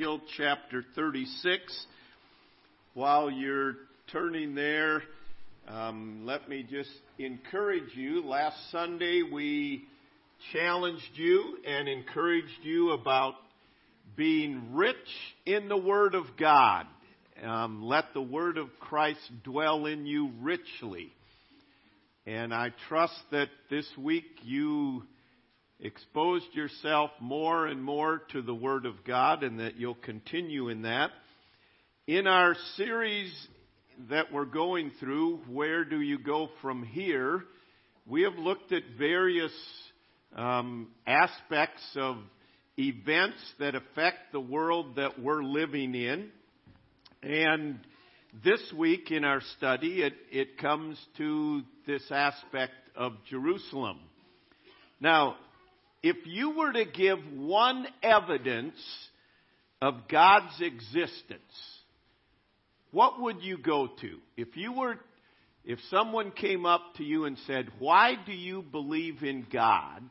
Ezekiel chapter 36. While you're turning there, um, let me just encourage you. Last Sunday we challenged you and encouraged you about being rich in the Word of God. Um, let the Word of Christ dwell in you richly. And I trust that this week you exposed yourself more and more to the Word of God and that you'll continue in that. In our series that we're going through, Where Do You Go From Here? we have looked at various um, aspects of events that affect the world that we're living in. And this week in our study, it, it comes to this aspect of Jerusalem. Now, if you were to give one evidence of God's existence, what would you go to? If you were, if someone came up to you and said, why do you believe in God?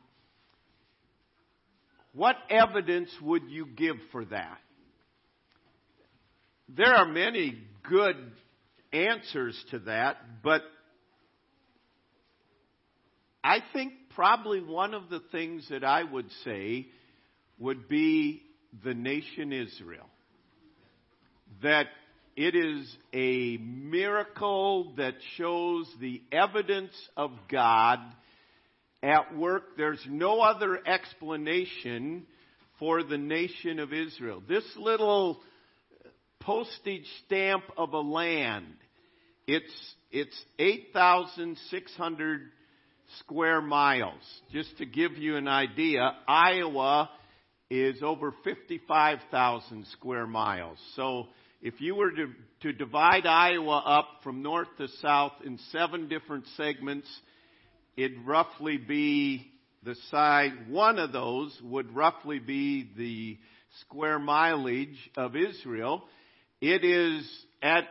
What evidence would you give for that? There are many good answers to that, but I think probably one of the things that I would say would be the nation Israel. That it is a miracle that shows the evidence of God at work. There's no other explanation for the nation of Israel. This little postage stamp of a land, it's, it's 8,600 square miles. Just to give you an idea, Iowa is over 55,000 square miles. So if you were to, to divide Iowa up from north to south in seven different segments, it'd roughly be the size, one of those would roughly be the square mileage of Israel. It is at,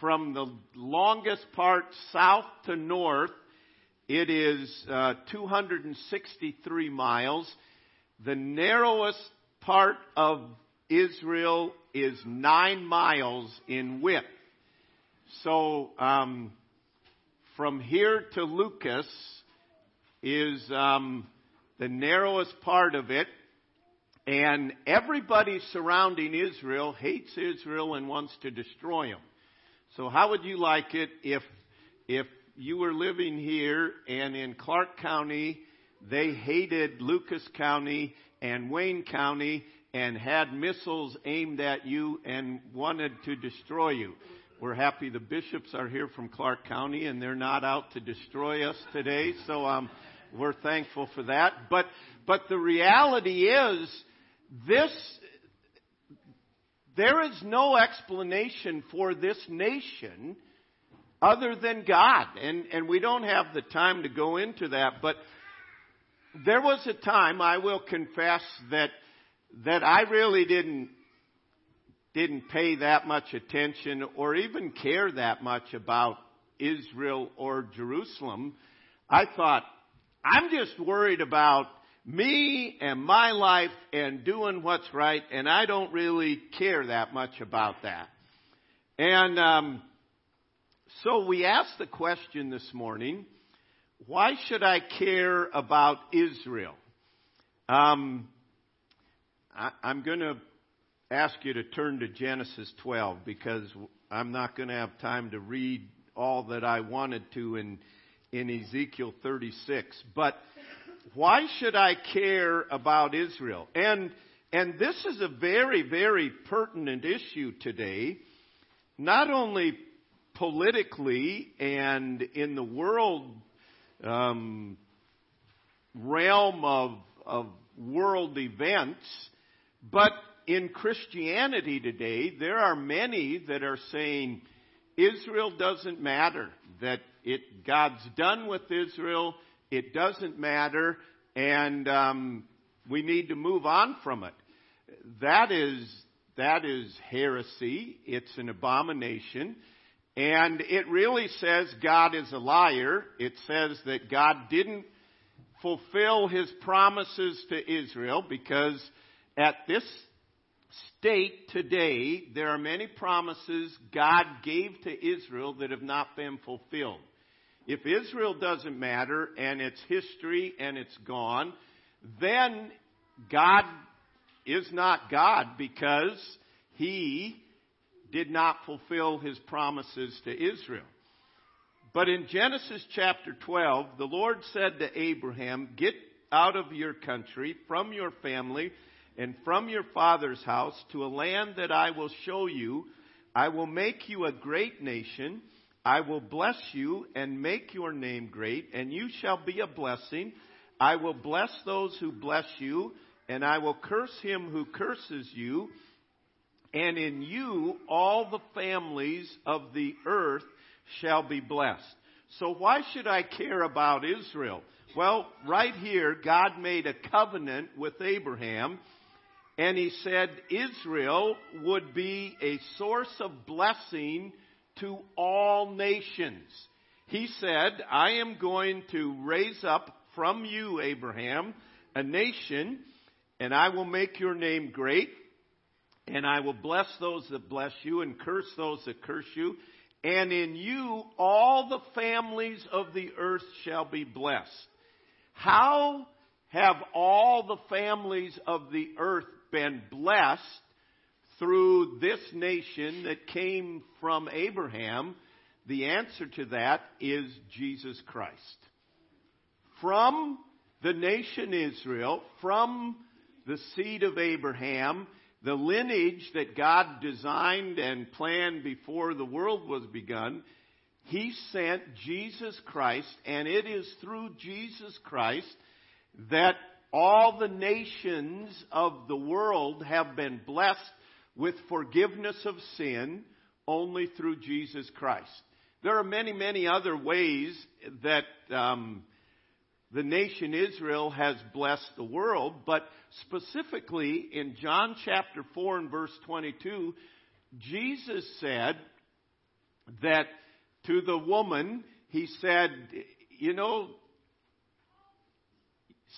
from the longest part south to north, it is uh, 263 miles. The narrowest part of Israel is nine miles in width. So um, from here to Lucas is um, the narrowest part of it. And everybody surrounding Israel hates Israel and wants to destroy them. So how would you like it if, if you were living here and in Clark County, they hated Lucas County and Wayne County and had missiles aimed at you and wanted to destroy you. We're happy the bishops are here from Clark County and they're not out to destroy us today, so um, we're thankful for that. But but the reality is this there is no explanation for this nation other than God. And, and we don't have the time to go into that, but there was a time, I will confess, that, that I really didn't, didn't pay that much attention or even care that much about Israel or Jerusalem. I thought, I'm just worried about me and my life and doing what's right, and I don't really care that much about that. And um, so we asked the question this morning why should I care about Israel? Um, I, I'm going to ask you to turn to Genesis 12 because I'm not going to have time to read all that I wanted to in, in Ezekiel 36. But why should I care about Israel? And, and this is a very, very pertinent issue today. Not only politically and in the world um, realm of, of world events, but in Christianity today, there are many that are saying Israel doesn't matter, that it, God's done with Israel, it doesn't matter, and um, we need to move on from it. That is that is heresy. It's an abomination. And it really says God is a liar. It says that God didn't fulfill his promises to Israel because at this state today there are many promises God gave to Israel that have not been fulfilled. If Israel doesn't matter and it's history and it's gone, then God is not God because he did not fulfill his promises to Israel. But in Genesis chapter 12, the Lord said to Abraham, Get out of your country, from your family, and from your father's house to a land that I will show you. I will make you a great nation. I will bless you and make your name great, and you shall be a blessing. I will bless those who bless you, and I will curse him who curses you. And in you all the families of the earth shall be blessed. So why should I care about Israel? Well, right here, God made a covenant with Abraham, and he said Israel would be a source of blessing to all nations. He said, I am going to raise up from you, Abraham, a nation, and I will make your name great, and I will bless those that bless you, and curse those that curse you. And in you all the families of the earth shall be blessed. How have all the families of the earth been blessed through this nation that came from Abraham? The answer to that is Jesus Christ. From the nation Israel, from the seed of Abraham, the lineage that God designed and planned before the world was begun, He sent Jesus Christ, and it is through Jesus Christ that all the nations of the world have been blessed with forgiveness of sin only through Jesus Christ. There are many, many other ways that um, the nation Israel has blessed the world, but specifically in John chapter 4 and verse 22, Jesus said that to the woman, he said, you know,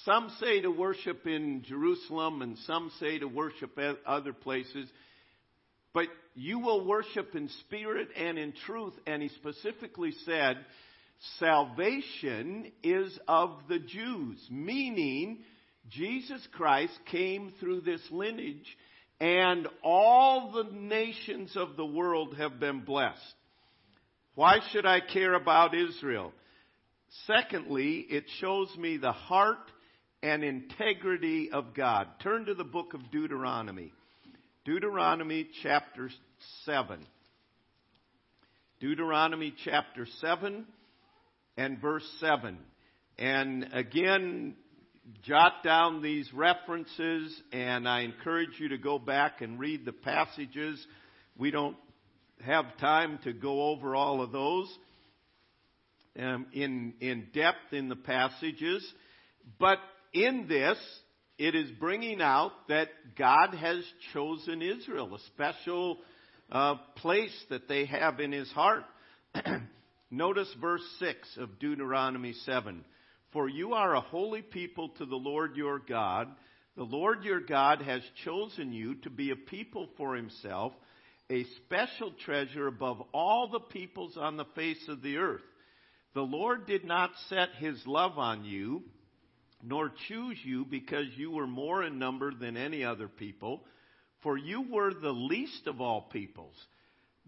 some say to worship in Jerusalem and some say to worship at other places, but you will worship in spirit and in truth. And he specifically said, salvation is of the Jews, meaning Jesus Christ came through this lineage and all the nations of the world have been blessed. Why should I care about Israel? Secondly, it shows me the heart and integrity of God. Turn to the book of Deuteronomy. Deuteronomy chapter 7. Deuteronomy chapter 7 and verse 7. And again, jot down these references, and I encourage you to go back and read the passages. We don't have time to go over all of those um, in, in depth in the passages, but in this, it is bringing out that God has chosen Israel, a special uh, place that they have in His heart. Notice verse 6 of Deuteronomy 7. For you are a holy people to the Lord your God. The Lord your God has chosen you to be a people for himself, a special treasure above all the peoples on the face of the earth. The Lord did not set his love on you, nor choose you because you were more in number than any other people, for you were the least of all peoples.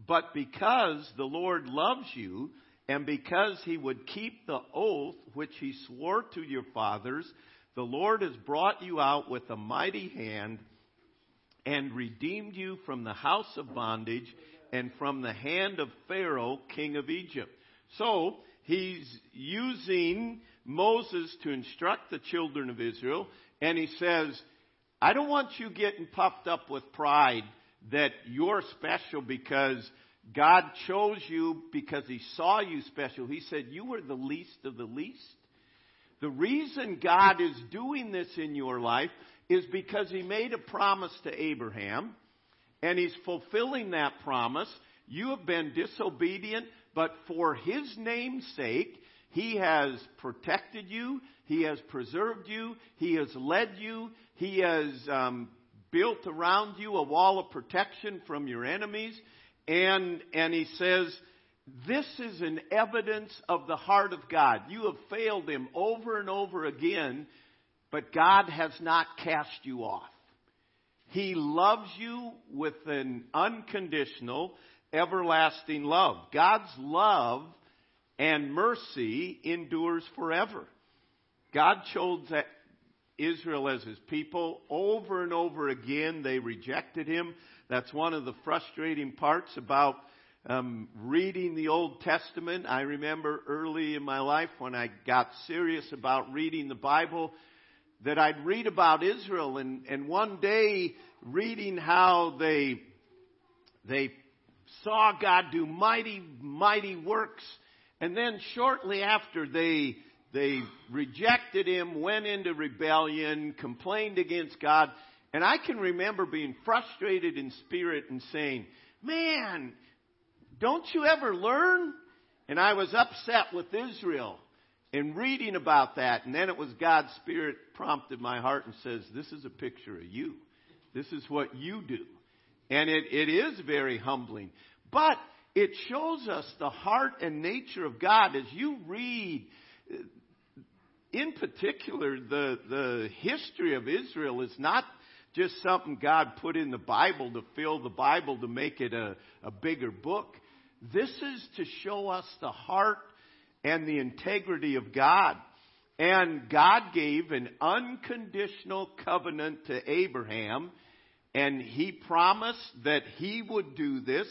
But because the Lord loves you, and because he would keep the oath which he swore to your fathers, the Lord has brought you out with a mighty hand and redeemed you from the house of bondage and from the hand of Pharaoh, king of Egypt. So, he's using Moses to instruct the children of Israel, and he says, I don't want you getting puffed up with pride that you're special because God chose you because He saw you special. He said, You were the least of the least. The reason God is doing this in your life is because He made a promise to Abraham, and He's fulfilling that promise. You have been disobedient, but for His name's sake, He has protected you, He has preserved you, He has led you, He has um, built around you a wall of protection from your enemies. And, and he says, this is an evidence of the heart of God. You have failed him over and over again, but God has not cast you off. He loves you with an unconditional, everlasting love. God's love and mercy endures forever. God chose Israel as his people. Over and over again, they rejected him. That's one of the frustrating parts about um, reading the Old Testament. I remember early in my life when I got serious about reading the Bible that I'd read about Israel and, and one day reading how they, they saw God do mighty, mighty works. And then shortly after they, they rejected Him, went into rebellion, complained against God. And I can remember being frustrated in spirit and saying, man, don't you ever learn? And I was upset with Israel in reading about that. And then it was God's Spirit prompted my heart and says, This is a picture of you. This is what you do. And it, it is very humbling. But it shows us the heart and nature of God as you read, in particular, the, the history of Israel is not just something God put in the Bible to fill the Bible to make it a, a bigger book. This is to show us the heart and the integrity of God. And God gave an unconditional covenant to Abraham, and he promised that he would do this.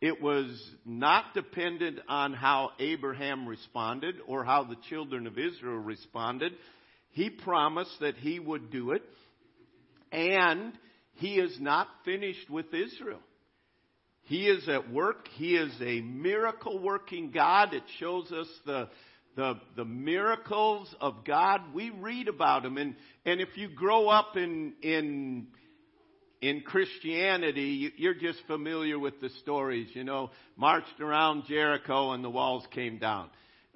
It was not dependent on how Abraham responded or how the children of Israel responded. He promised that he would do it, and he is not finished with Israel. He is at work. He is a miracle working God. It shows us the, the, the miracles of God. We read about them. And, and if you grow up in, in, in Christianity, you're just familiar with the stories, you know, marched around Jericho and the walls came down.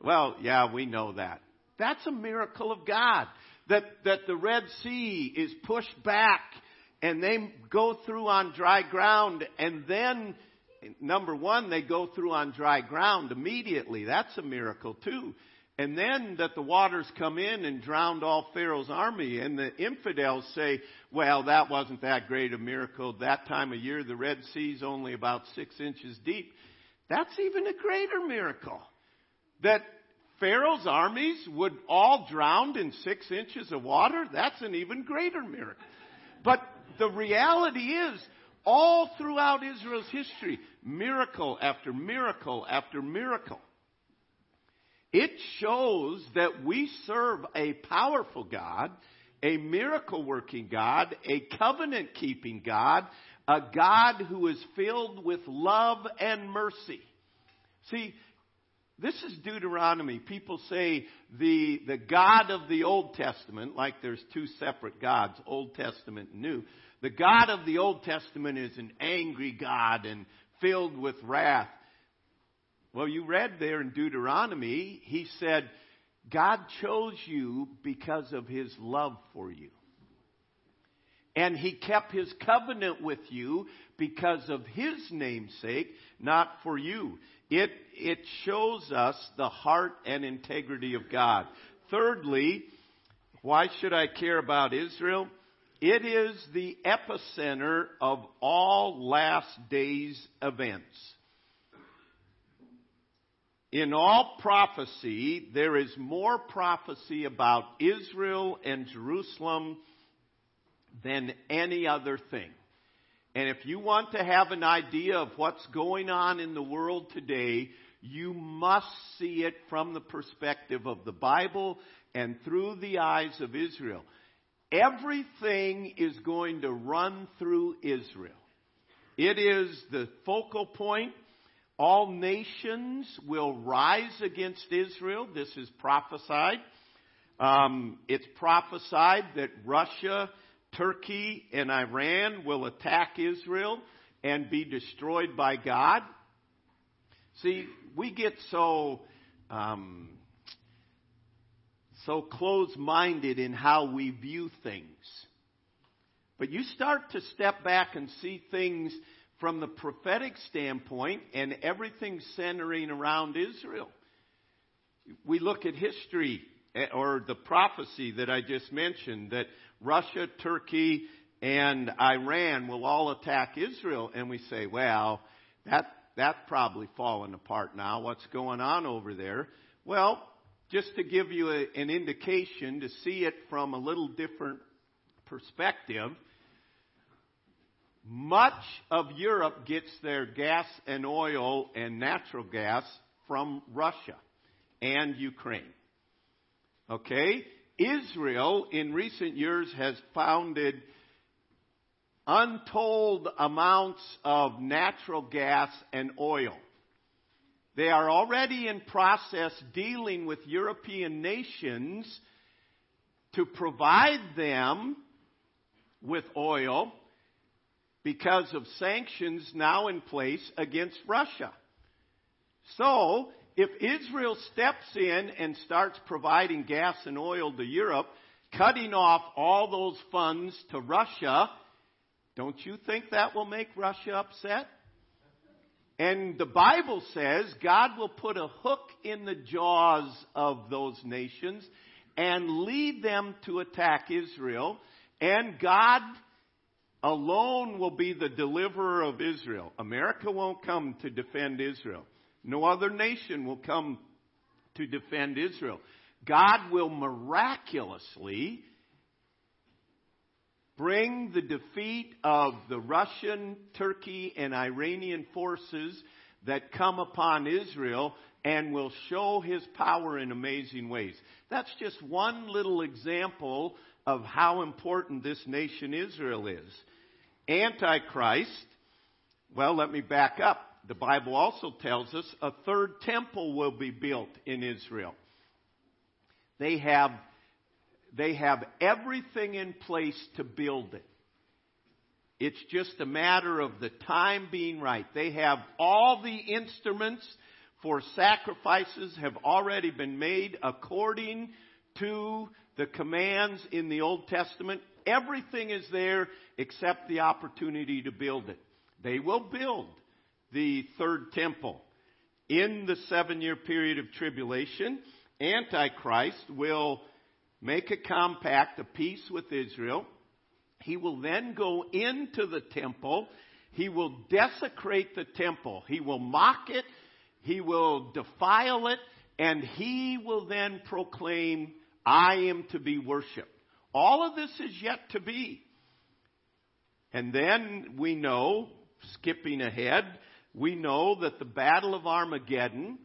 Well, yeah, we know that. That's a miracle of God. That, that the Red Sea is pushed back and they go through on dry ground and then number one they go through on dry ground immediately. That's a miracle too. And then that the waters come in and drowned all pharaoh's army and the infidels say well that wasn't that great a miracle. That time of year the red sea's only about six inches deep. That's even a greater miracle. That pharaoh's armies would all drown in six inches of water that's an even greater miracle but the reality is, all throughout Israel's history, miracle after miracle after miracle. It shows that we serve a powerful God, a miracle working God, a covenant keeping God, a God who is filled with love and mercy. See, this is Deuteronomy. People say the, the God of the Old Testament, like there's two separate gods, Old Testament and New. The God of the Old Testament is an angry God and filled with wrath. Well, you read there in Deuteronomy, he said, God chose you because of his love for you. And he kept his covenant with you because of his namesake, not for you. It, it shows us the heart and integrity of God. Thirdly, why should I care about Israel? It is the epicenter of all last days events. In all prophecy, there is more prophecy about Israel and Jerusalem than any other thing. And if you want to have an idea of what's going on in the world today, you must see it from the perspective of the Bible and through the eyes of Israel. Everything is going to run through Israel. It is the focal point. All nations will rise against Israel. This is prophesied. Um, it's prophesied that Russia Turkey and Iran will attack Israel and be destroyed by God. See, we get so um, so close-minded in how we view things. But you start to step back and see things from the prophetic standpoint and everything centering around Israel. We look at history eh, or the prophecy that I just mentioned that Russia, Turkey, and Iran will all attack Israel, and we say, well, that that's probably fallen apart now. What's going on over there? Well, just to give you a, an indication to see it from a little different perspective, much of Europe gets their gas and oil and natural gas from Russia and Ukraine. Okay? Israel in recent years has founded untold amounts of natural gas and oil. They are already in process dealing with European nations to provide them with oil because of sanctions now in place against Russia. So, if Israel steps in and starts providing gas and oil to Europe, cutting off all those funds to Russia, don't you think that will make Russia upset? And the Bible says God will put a hook in the jaws of those nations and lead them to attack Israel. And God alone will be the deliverer of Israel. America won't come to defend Israel. No other nation will come to defend Israel. God will miraculously bring the defeat of the Russian, Turkey, and Iranian forces that come upon Israel and will show his power in amazing ways. That's just one little example of how important this nation Israel is. Antichrist, well, let me back up. The Bible also tells us a third temple will be built in Israel. They have they have everything in place to build it. It's just a matter of the time being right. They have all the instruments for sacrifices have already been made according to the commands in the Old Testament. Everything is there except the opportunity to build it. They will build the third temple. In the seven year period of tribulation, Antichrist will make a compact, a peace with Israel. He will then go into the temple. He will desecrate the temple. He will mock it. He will defile it. And he will then proclaim, I am to be worshiped. All of this is yet to be. And then we know, skipping ahead, we know that the Battle of Armageddon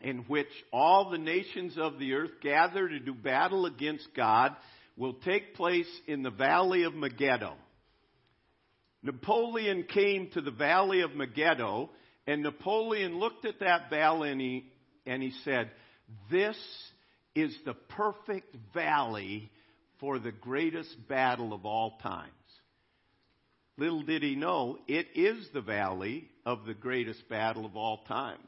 in which all the nations of the earth gather to do battle against God will take place in the valley of Megiddo. Napoleon came to the valley of Megiddo, and Napoleon looked at that valley and he, and he said, This is the perfect valley for the greatest battle of all times. Little did he know, it is the valley of the greatest battle of all times.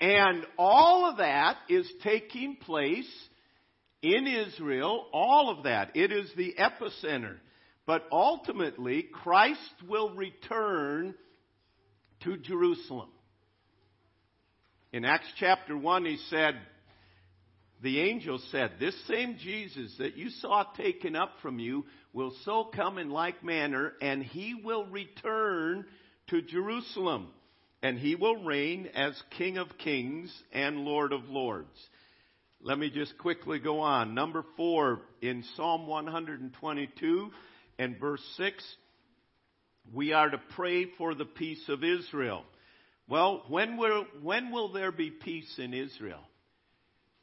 And all of that is taking place in Israel, all of that. It is the epicenter. But ultimately, Christ will return to Jerusalem. In Acts chapter 1, he said, the angel said, This same Jesus that you saw taken up from you will so come in like manner, and he will return to Jerusalem and he will reign as King of kings and Lord of lords. Let me just quickly go on. Number four, in Psalm 122 and verse 6, we are to pray for the peace of Israel. Well, when will, when will there be peace in Israel?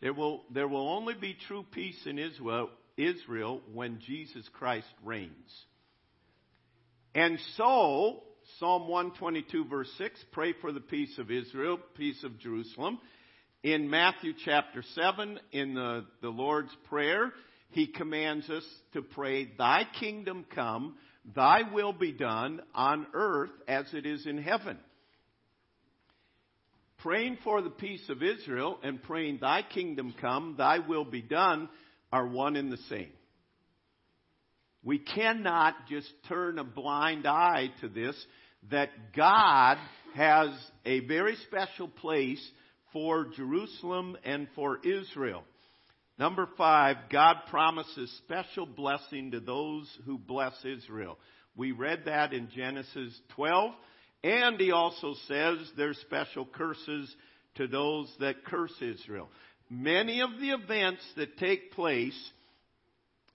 There will, there will only be true peace in Israel, Israel when Jesus Christ reigns. And so, Psalm 122 verse 6, pray for the peace of Israel, peace of Jerusalem. In Matthew chapter 7, in the, the Lord's Prayer, He commands us to pray, Thy kingdom come, Thy will be done on earth as it is in heaven. Praying for the peace of Israel and praying, Thy kingdom come, Thy will be done are one and the same. We cannot just turn a blind eye to this, that God has a very special place for Jerusalem and for Israel. Number five, God promises special blessing to those who bless Israel. We read that in Genesis 12, and he also says there's special curses to those that curse Israel. Many of the events that take place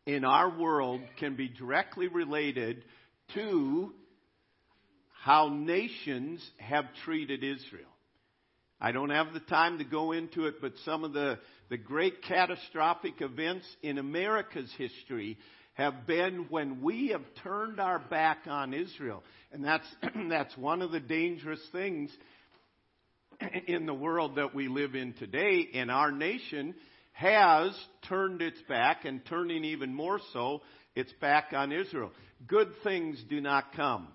in our world can be directly related to how nations have treated Israel. I don't have the time to go into it, but some of the, the great catastrophic events in America's history have been when we have turned our back on Israel. And that's, that's one of the dangerous things in the world that we live in today. And our nation has turned its back and turning even more so its back on Israel. Good things do not come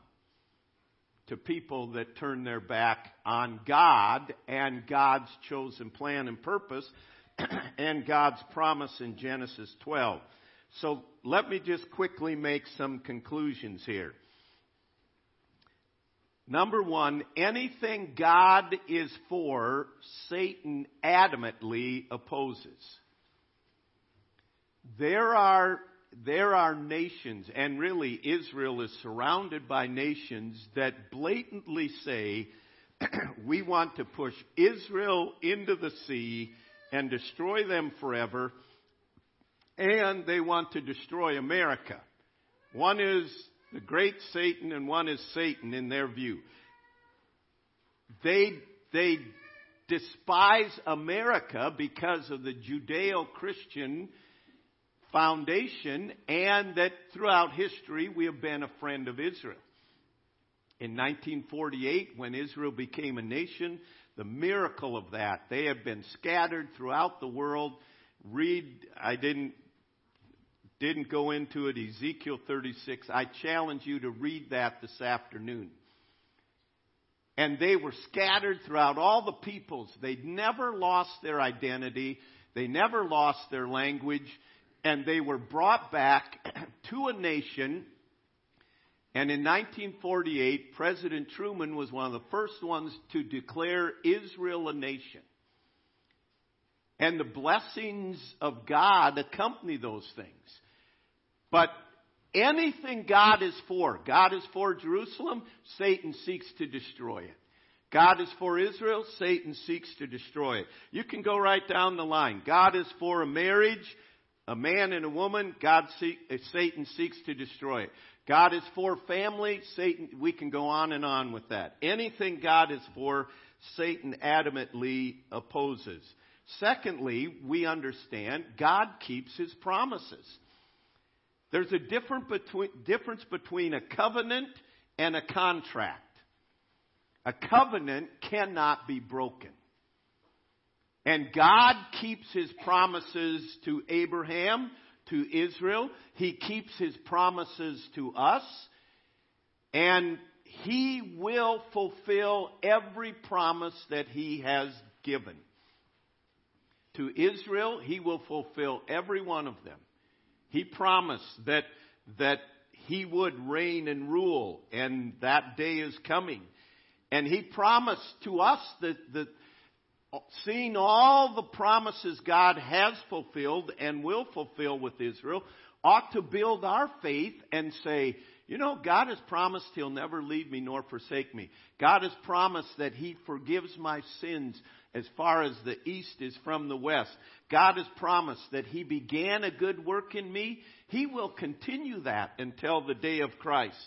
to people that turn their back on God and God's chosen plan and purpose and God's promise in Genesis 12. So let me just quickly make some conclusions here. Number one, anything God is for, Satan adamantly opposes. There are there are nations, and really Israel is surrounded by nations that blatantly say, we want to push Israel into the sea and destroy them forever, and they want to destroy America. One is the great Satan, and one is Satan in their view. They, they despise America because of the Judeo Christian foundation and that throughout history we have been a friend of Israel. In 1948, when Israel became a nation, the miracle of that, they have been scattered throughout the world. Read, I didn't, didn't go into it, Ezekiel 36. I challenge you to read that this afternoon. And they were scattered throughout all the peoples. They never lost their identity. They never lost their language and they were brought back to a nation. And in 1948, President Truman was one of the first ones to declare Israel a nation. And the blessings of God accompany those things. But anything God is for, God is for Jerusalem, Satan seeks to destroy it. God is for Israel, Satan seeks to destroy it. You can go right down the line. God is for a marriage, a man and a woman, God seek, uh, Satan seeks to destroy it. God is for family, Satan, we can go on and on with that. Anything God is for, Satan adamantly opposes. Secondly, we understand God keeps his promises. There's a difference between a covenant and a contract. A covenant cannot be broken. And God keeps his promises to Abraham, to Israel. He keeps his promises to us. And he will fulfill every promise that he has given. To Israel, he will fulfill every one of them. He promised that, that he would reign and rule, and that day is coming. And he promised to us that, that seeing all the promises God has fulfilled and will fulfill with Israel, ought to build our faith and say, you know, God has promised He'll never leave me nor forsake me. God has promised that He forgives my sins as far as the east is from the west. God has promised that He began a good work in me. He will continue that until the day of Christ.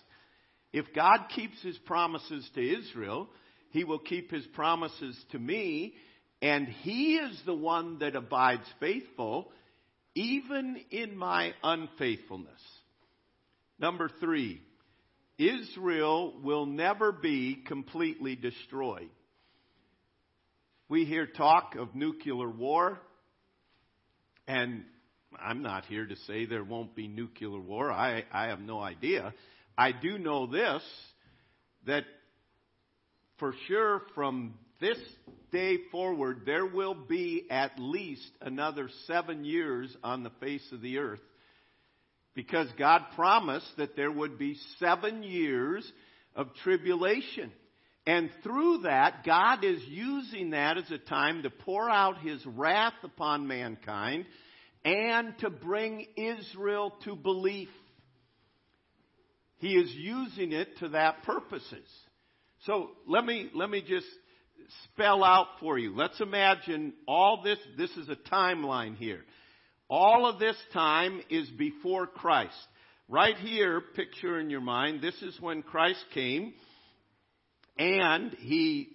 If God keeps His promises to Israel, He will keep His promises to me and he is the one that abides faithful, even in my unfaithfulness. Number three, Israel will never be completely destroyed. We hear talk of nuclear war, and I'm not here to say there won't be nuclear war. I, I have no idea. I do know this that for sure from this day forward, there will be at least another seven years on the face of the earth Because God promised that there would be seven years of tribulation. And through that, God is using that as a time to pour out His wrath upon mankind and to bring Israel to belief. He is using it to that purposes. So let me, let me just spell out for you. Let's imagine all this, this is a timeline here. All of this time is before Christ. Right here, picture in your mind, this is when Christ came and he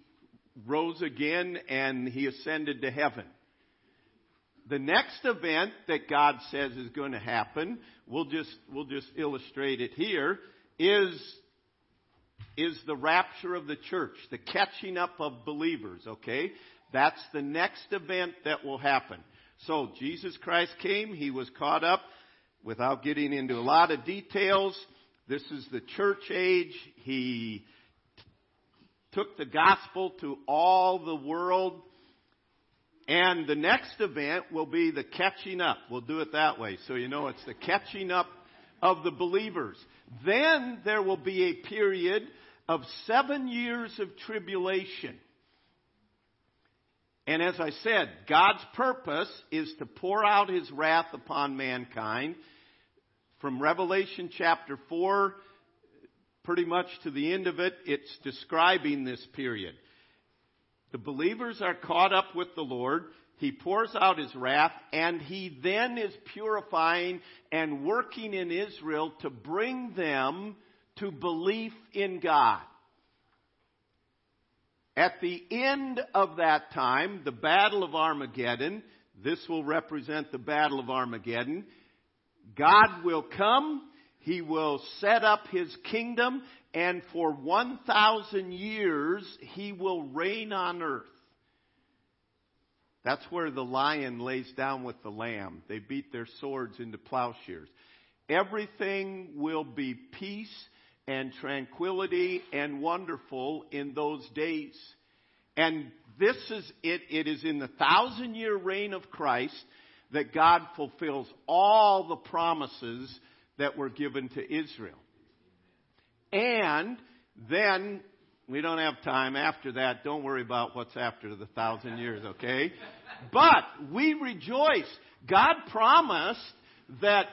rose again and he ascended to heaven. The next event that God says is going to happen, we'll just, we'll just illustrate it here, is, is the rapture of the church, the catching up of believers, okay? That's the next event that will happen. So Jesus Christ came, he was caught up without getting into a lot of details. This is the church age. He took the gospel to all the world. And the next event will be the catching up. We'll do it that way. So you know it's the catching up of the believers. Then there will be a period of seven years of tribulation. And as I said, God's purpose is to pour out his wrath upon mankind. From Revelation chapter 4, pretty much to the end of it, it's describing this period. The believers are caught up with the Lord. He pours out his wrath, and he then is purifying and working in Israel to bring them to belief in God. At the end of that time, the Battle of Armageddon, this will represent the Battle of Armageddon, God will come, He will set up His kingdom, and for 1,000 years he will reign on earth. That's where the lion lays down with the lamb. They beat their swords into plowshares. Everything will be peace and tranquility and wonderful in those days. And this is it, it is in the thousand year reign of Christ that God fulfills all the promises that were given to Israel. And then we don't have time after that. Don't worry about what's after the thousand years, okay? But we rejoice. God promised that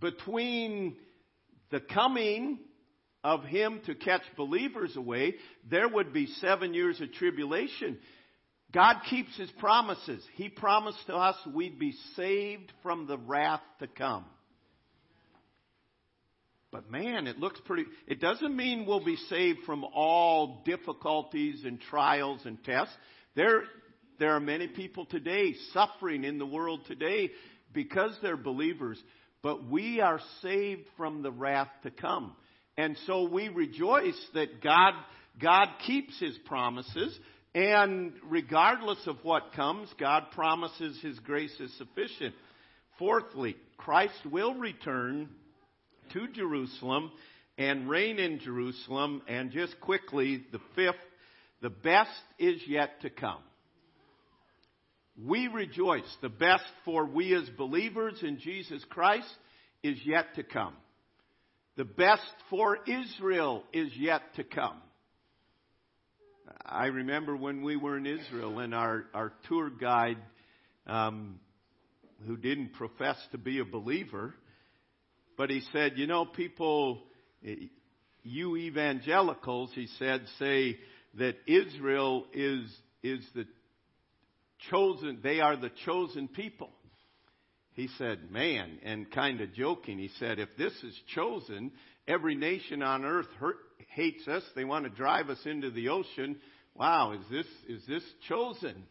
between the coming of Him to catch believers away, there would be seven years of tribulation. God keeps His promises. He promised to us we'd be saved from the wrath to come. But man, it looks pretty, it doesn't mean we'll be saved from all difficulties and trials and tests. There, there are many people today suffering in the world today because they're believers, but we are saved from the wrath to come. And so we rejoice that God, God keeps His promises, and regardless of what comes, God promises His grace is sufficient. Fourthly, Christ will return to Jerusalem and reign in Jerusalem. And just quickly, the fifth, the best is yet to come. We rejoice. The best for we as believers in Jesus Christ is yet to come. The best for Israel is yet to come. I remember when we were in Israel and our, our tour guide, um, who didn't profess to be a believer, but he said, you know, people, you evangelicals, he said, say that Israel is, is the chosen, they are the chosen people. He said, man, and kind of joking, he said, if this is chosen, every nation on earth hurt, hates us. They want to drive us into the ocean. Wow, is this, is this chosen?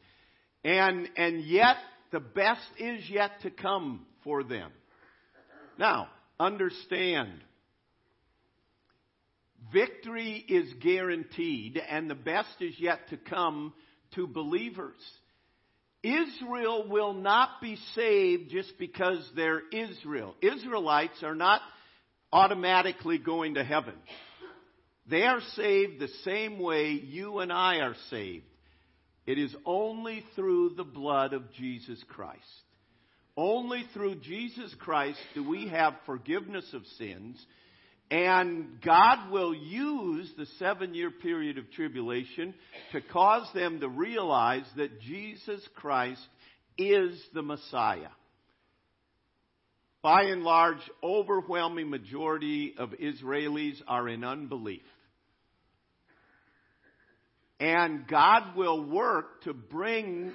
And, and yet, the best is yet to come for them. Now, understand victory is guaranteed and the best is yet to come to believers. Israel will not be saved just because they're Israel. Israelites are not automatically going to heaven. They are saved the same way you and I are saved. It is only through the blood of Jesus Christ. Only through Jesus Christ do we have forgiveness of sins. And God will use the seven year period of tribulation to cause them to realize that Jesus Christ is the Messiah. By and large, overwhelming majority of Israelis are in unbelief. And God will work to bring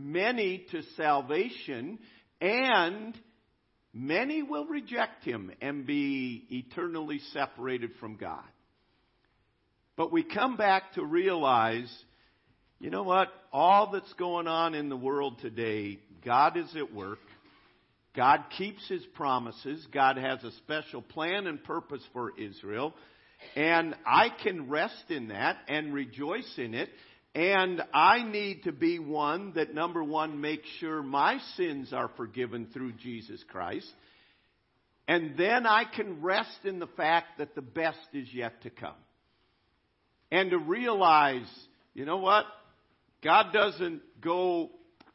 many to salvation and many will reject him and be eternally separated from God. But we come back to realize, you know what? All that's going on in the world today, God is at work. God keeps his promises. God has a special plan and purpose for Israel. And I can rest in that and rejoice in it. And I need to be one that, number one, makes sure my sins are forgiven through Jesus Christ. And then I can rest in the fact that the best is yet to come. And to realize, you know what? God doesn't go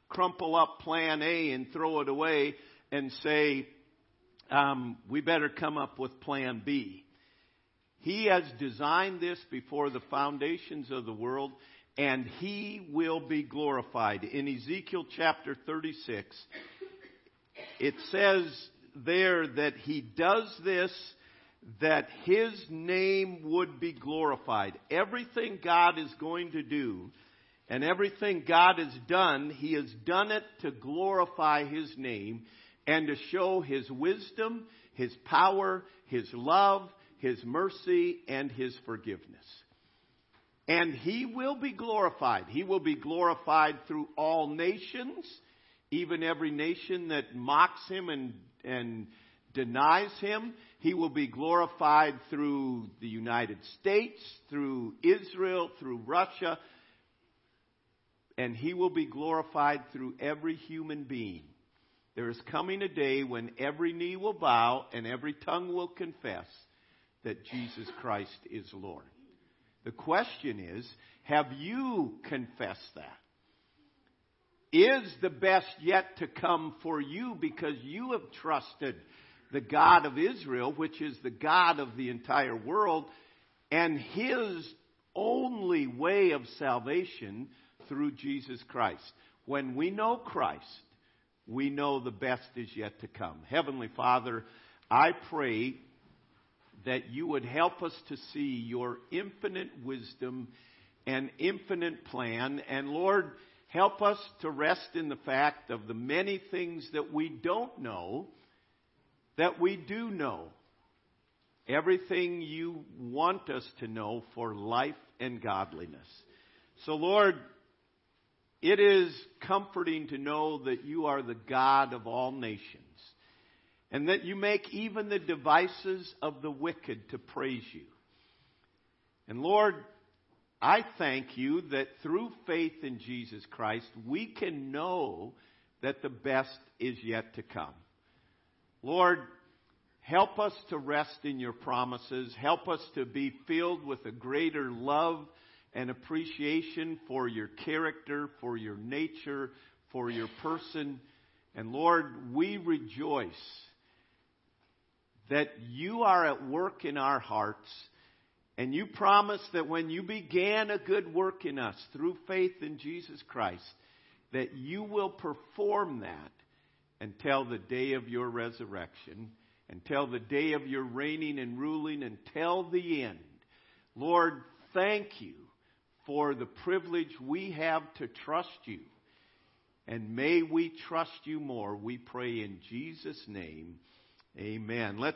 crumple up plan A and throw it away and say, um, we better come up with plan B. He has designed this before the foundations of the world, and He will be glorified. In Ezekiel chapter 36, it says there that He does this that His name would be glorified. Everything God is going to do and everything God has done, He has done it to glorify His name and to show His wisdom, His power, His love, His mercy, and His forgiveness. And He will be glorified. He will be glorified through all nations, even every nation that mocks Him and, and denies Him. He will be glorified through the United States, through Israel, through Russia, and He will be glorified through every human being there is coming a day when every knee will bow and every tongue will confess that Jesus Christ is Lord. The question is, have you confessed that? Is the best yet to come for you because you have trusted the God of Israel, which is the God of the entire world, and His only way of salvation through Jesus Christ? When we know Christ, we know the best is yet to come. Heavenly Father, I pray that you would help us to see your infinite wisdom and infinite plan. And Lord, help us to rest in the fact of the many things that we don't know that we do know. Everything you want us to know for life and godliness. So Lord, it is comforting to know that you are the God of all nations and that you make even the devices of the wicked to praise you. And Lord, I thank you that through faith in Jesus Christ, we can know that the best is yet to come. Lord, help us to rest in your promises. Help us to be filled with a greater love and appreciation for your character, for your nature, for your person. And Lord, we rejoice that you are at work in our hearts. And you promise that when you began a good work in us through faith in Jesus Christ, that you will perform that until the day of your resurrection, until the day of your reigning and ruling, until the end. Lord, thank you for the privilege we have to trust you. And may we trust you more, we pray in Jesus' name. Amen. Let's